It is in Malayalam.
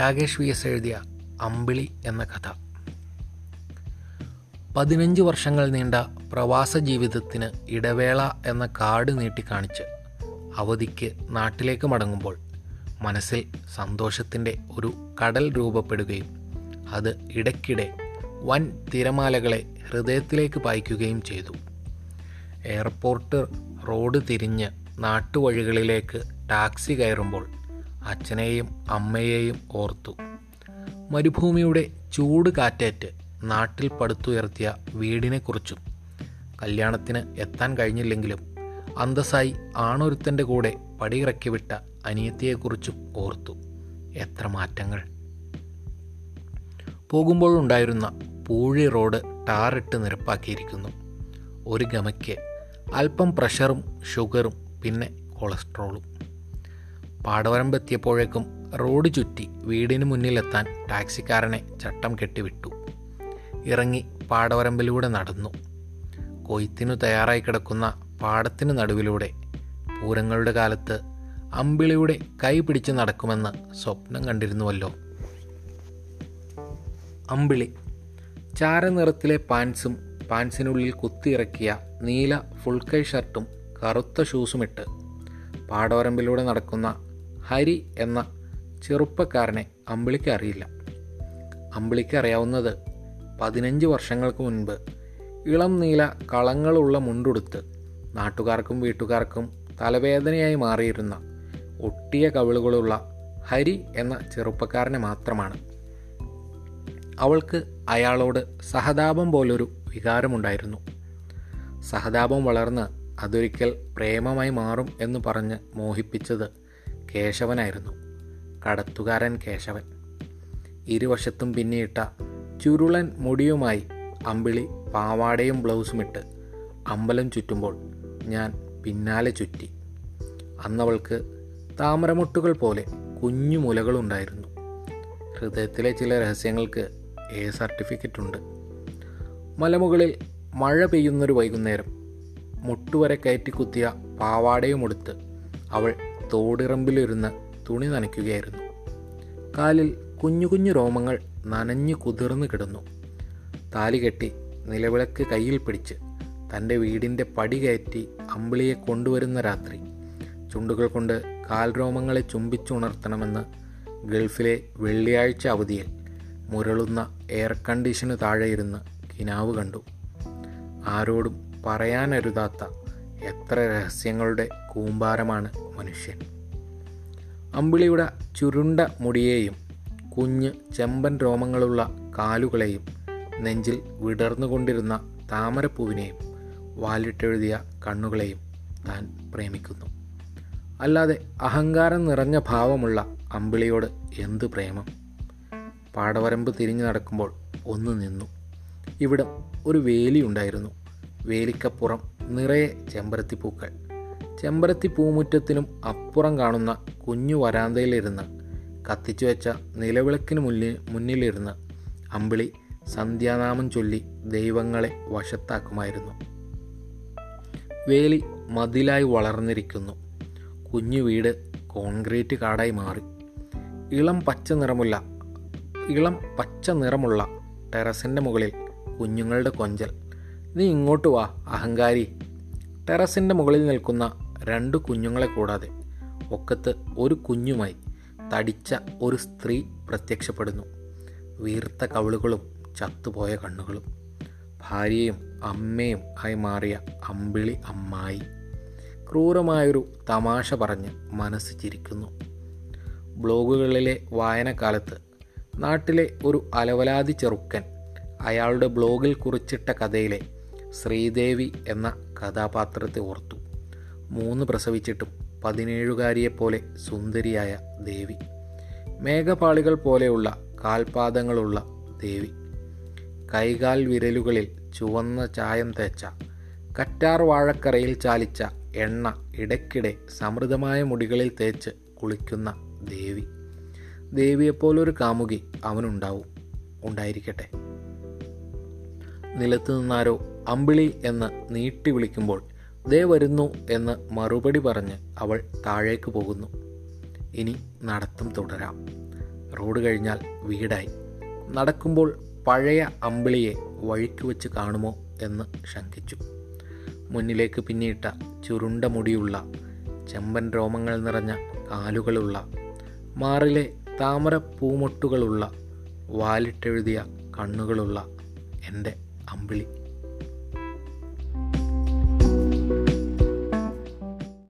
രാകേഷ് വി എസ് എഴുതിയ അമ്പിളി എന്ന കഥ. പതിനഞ്ച് വർഷങ്ങൾ നീണ്ട പ്രവാസ ജീവിതത്തിന് ഇടവേള എന്ന കാർഡ് നീട്ടിക്കാണിച്ച് അവധിക്ക് നാട്ടിലേക്ക് മടങ്ങുമ്പോൾ മനസ്സിൽ സന്തോഷത്തിന്റെ ഒരു കടൽ രൂപപ്പെടുകയും അത് ഇടയ്ക്കിടെ വൻ തിരമാലകളെ ഹൃദയത്തിലേക്ക് പായിക്കുകയും ചെയ്തു. എയർപോർട്ട് റോഡ് തിരിഞ്ഞ് നാട്ടുവഴികളിലേക്ക് ടാക്സി കയറുമ്പോൾ അച്ഛനെയും അമ്മയെയും ഓർത്തു. മരുഭൂമിയുടെ ചൂട് കാറ്റേറ്റ് നാട്ടിൽ പടുത്തുയർത്തിയ വീടിനെക്കുറിച്ചും കല്യാണത്തിന് എത്താൻ കഴിഞ്ഞില്ലെങ്കിലും അന്തസ്സായി ആണൊരുത്തന്റെ കൂടെ പടിയിറക്കി വിട്ട അനിയത്തിയെക്കുറിച്ചും ഓർത്തു. എത്ര മാറ്റങ്ങൾ. പോകുമ്പോഴുണ്ടായിരുന്ന പൂഴി റോഡ് ടാറിട്ട് നിരപ്പാക്കിയിരിക്കുന്നു. ഒരു ഗമയ്ക്ക് അല്പം പ്രഷറും ഷുഗറും പിന്നെ കൊളസ്ട്രോളും. പാടവരമ്പെത്തിയപ്പോഴേക്കും റോഡ് ചുറ്റി വീടിന് മുന്നിലെത്താൻ ടാക്സിക്കാരനെ ചട്ടം കെട്ടിവിട്ടു. ഇറങ്ങി പാടവരമ്പിലൂടെ നടന്നു. കൊയ്ത്തിനു തയ്യാറായി കിടക്കുന്ന പാടത്തിനു നടുവിലൂടെ പൂരങ്ങളുടെ കാലത്ത് അമ്പിളിയുടെ കൈ പിടിച്ച് നടക്കുമെന്ന് സ്വപ്നം കണ്ടിരുന്നുവല്ലോ. അമ്പിളി ചാരനിറത്തിലെ പാൻസും പാൻസിനുള്ളിൽ കുത്തിയിറക്കിയ നീല ഫുൾ കൈ ഷർട്ടും കറുത്ത ഷൂസുമിട്ട് പാടവരമ്പിലൂടെ നടക്കുന്ന ഹരി എന്ന ചെറുപ്പക്കാരനെ അമ്പിളിക്ക് അറിയില്ല. അമ്പിളിക്ക് അറിയാവുന്നത് പതിനഞ്ച് വർഷങ്ങൾക്ക് മുൻപ് ഇളം നീല കളങ്ങളുള്ള മുണ്ടുടുത്ത് നാട്ടുകാർക്കും വീട്ടുകാർക്കും തലവേദനയായി മാറിയിരുന്ന ഒട്ടിയ കവിളുകളുള്ള ഹരി എന്ന ചെറുപ്പക്കാരനെ മാത്രമാണ്. അവൾക്ക് അയാളോട് സഹതാപം പോലൊരു വികാരമുണ്ടായിരുന്നു. സഹതാപം വളർന്ന് അതൊരിക്കൽ പ്രേമമായി മാറും എന്ന് പറഞ്ഞ് മോഹിപ്പിച്ചത് കേശവനായിരുന്നു. കടത്തുകാരൻ കേശവൻ. ഇരുവശത്തും പിന്നിയിട്ട ചുരുളൻ മുടിയുമായി അമ്പിളി പാവാടയും ബ്ലൗസും ഇട്ട് അമ്പലം ചുറ്റുമ്പോൾ ഞാൻ പിന്നാലെ ചുറ്റി. അന്നവൾക്ക് താമരമുട്ടുകൾ പോലെ കുഞ്ഞു മുലകളുണ്ടായിരുന്നു. ഹൃദയത്തിലെ ചില രഹസ്യങ്ങൾക്ക് എ സർട്ടിഫിക്കറ്റ് ഉണ്ട് മലമുകളിൽ മഴ പെയ്യുന്നൊരു വൈകുന്നേരം മുട്ടുവരെ കയറ്റിക്കുത്തിയ പാവാടയുമെടുത്ത് അവൾ തോടിറമ്പിലിരുന്ന് തുണി നനയ്ക്കുകയായിരുന്നു. കാലിൽ കുഞ്ഞു കുഞ്ഞു രോമങ്ങൾ നനഞ്ഞു കുതിർന്നു കിടന്നു. താലി കെട്ടി നിലവിളക്ക് കയ്യിൽ പിടിച്ച് തന്റെ വീടിന്റെ പടി കയറ്റി അമ്പിളിയെ കൊണ്ടുവരുന്ന രാത്രി. ചുണ്ടുകൾ കൊണ്ട് കാൽരോമങ്ങളെ ചുംബിച്ചുണർത്തണമെന്ന് ഗൾഫിലെ വെള്ളിയാഴ്ച അവധിയിൽ മുരളുന്ന എയർ കണ്ടീഷന് താഴെ ഇരുന്ന് കിനാവ് കണ്ടു. ആരോടും പറയാനരുതാത്ത എത്ര രഹസ്യങ്ങളുടെ കൂമ്പാരമാണ് മനുഷ്യൻ. അമ്പിളിയുടെ ചുരുണ്ട മുടിയേയും കുഞ്ഞ് ചെമ്പൻ രോമങ്ങളുള്ള കാലുകളെയും നെഞ്ചിൽ വിടർന്നുകൊണ്ടിരുന്ന താമരപ്പൂവിനെയും വാലിട്ടെഴുതിയ കണ്ണുകളെയും താൻ പ്രേമിക്കുന്നു. അല്ലാതെ അഹങ്കാരം നിറഞ്ഞ ഭാവമുള്ള അമ്പിളിയോട് എന്ത് പ്രേമം? പാടവരമ്പ് തിരിഞ്ഞു നടക്കുമ്പോൾ ഒന്ന് നിന്നു. ഇവിടെ ഒരു വേലിയുണ്ടായിരുന്നു വേലിക്കപ്പുറം നിറയെ ചെമ്പരത്തിപ്പൂക്കൾ. ചെമ്പരത്തി പൂമുറ്റത്തിനും അപ്പുറം കാണുന്ന കുഞ്ഞു വരാന്തയിലിരുന്ന് കത്തിച്ചു വെച്ച നിലവിളക്കിന് മുന്നിൽ മുന്നിലിരുന്ന് അമ്പിളി സന്ധ്യാനാമം ചൊല്ലി ദൈവങ്ങളെ വശത്താക്കുമായിരുന്നു. വേലി മതിലായി വളർന്നിരിക്കുന്നു. കുഞ്ഞു വീട് കോൺക്രീറ്റ് കാടായി മാറി. ഇളം പച്ച നിറമുള്ള ഇളം പച്ച നിറമുള്ള ടെറസിന്റെ മുകളിൽ കുഞ്ഞുങ്ങളുടെ കൊഞ്ചൽ. നീ ഇങ്ങോട്ട് വാ അഹങ്കാരി. ടെറസിന്റെ മുകളിൽ നിൽക്കുന്ന രണ്ട് കുഞ്ഞുങ്ങളെ കൂടാതെ ഒക്കത്ത് ഒരു കുഞ്ഞുമായി തടിച്ച ഒരു സ്ത്രീ പ്രത്യക്ഷപ്പെടുന്നു. വീർത്ത കവിളുകളും ചത്തുപോയ കണ്ണുകളും. ഭാര്യയും അമ്മയും ആയി മാറിയ അമ്പിളി അമ്മായി ക്രൂരമായൊരു തമാശ പറഞ്ഞ് മനസ്സ് ചിരിക്കുന്നു. ബ്ലോഗുകളിലെ വായനക്കാലത്ത് നാട്ടിലെ ഒരു അലവലാതി ചെറുക്കൻ അയാളുടെ ബ്ലോഗിൽ കുറിച്ചിട്ട കഥയിലെ ശ്രീദേവി എന്ന കഥാപാത്രത്തെ ഓർത്തു. മൂന്ന് പ്രസവിച്ചിട്ടും പതിനേഴുകാരിയെപ്പോലെ സുന്ദരിയായ ദേവി. മേഘപാളികൾ പോലെയുള്ള കാൽപാദങ്ങളുള്ള ദേവി. കൈകാൽ വിരലുകളിൽ ചുവന്ന ചായം തേച്ച കറ്റാർ വാഴക്കരയിൽ ചാലിച്ച എണ്ണ ഇടയ്ക്കിടെ സമൃദ്ധമായ മുടികളിൽ തേച്ച് കുളിക്കുന്ന ദേവി. ദേവിയെപ്പോലൊരു കാമുകി അവനുണ്ടാവും ഉണ്ടായിരിക്കട്ടെ. നിലത്തു നിന്നാരോ അമ്പിളി എന്ന് നീട്ടി വിളിക്കുമ്പോൾ ദേ വരുന്നു എന്ന് മറുപടി പറഞ്ഞ് അവൾ താഴേക്ക് പോകുന്നു. ഇനി നടത്തം തുടരാം. റോഡ് കഴിഞ്ഞാൽ വീടായി. നടക്കുമ്പോൾ പഴയ അമ്പിളിയെ വഴിക്ക് വെച്ച് കാണുമോ എന്ന് ശങ്കിച്ചു. മുന്നിലേക്ക് പിന്നിയിട്ട ചുരുണ്ട മുടിയുള്ള ചെമ്പൻ രോമങ്ങൾ നിറഞ്ഞ കാലുകളുള്ള മാറിലെ താമര പൂമൊട്ടുകളുള്ള വാലിട്ടെഴുതിയ കണ്ണുകളുള്ള എന്റെ അമ്പിളി.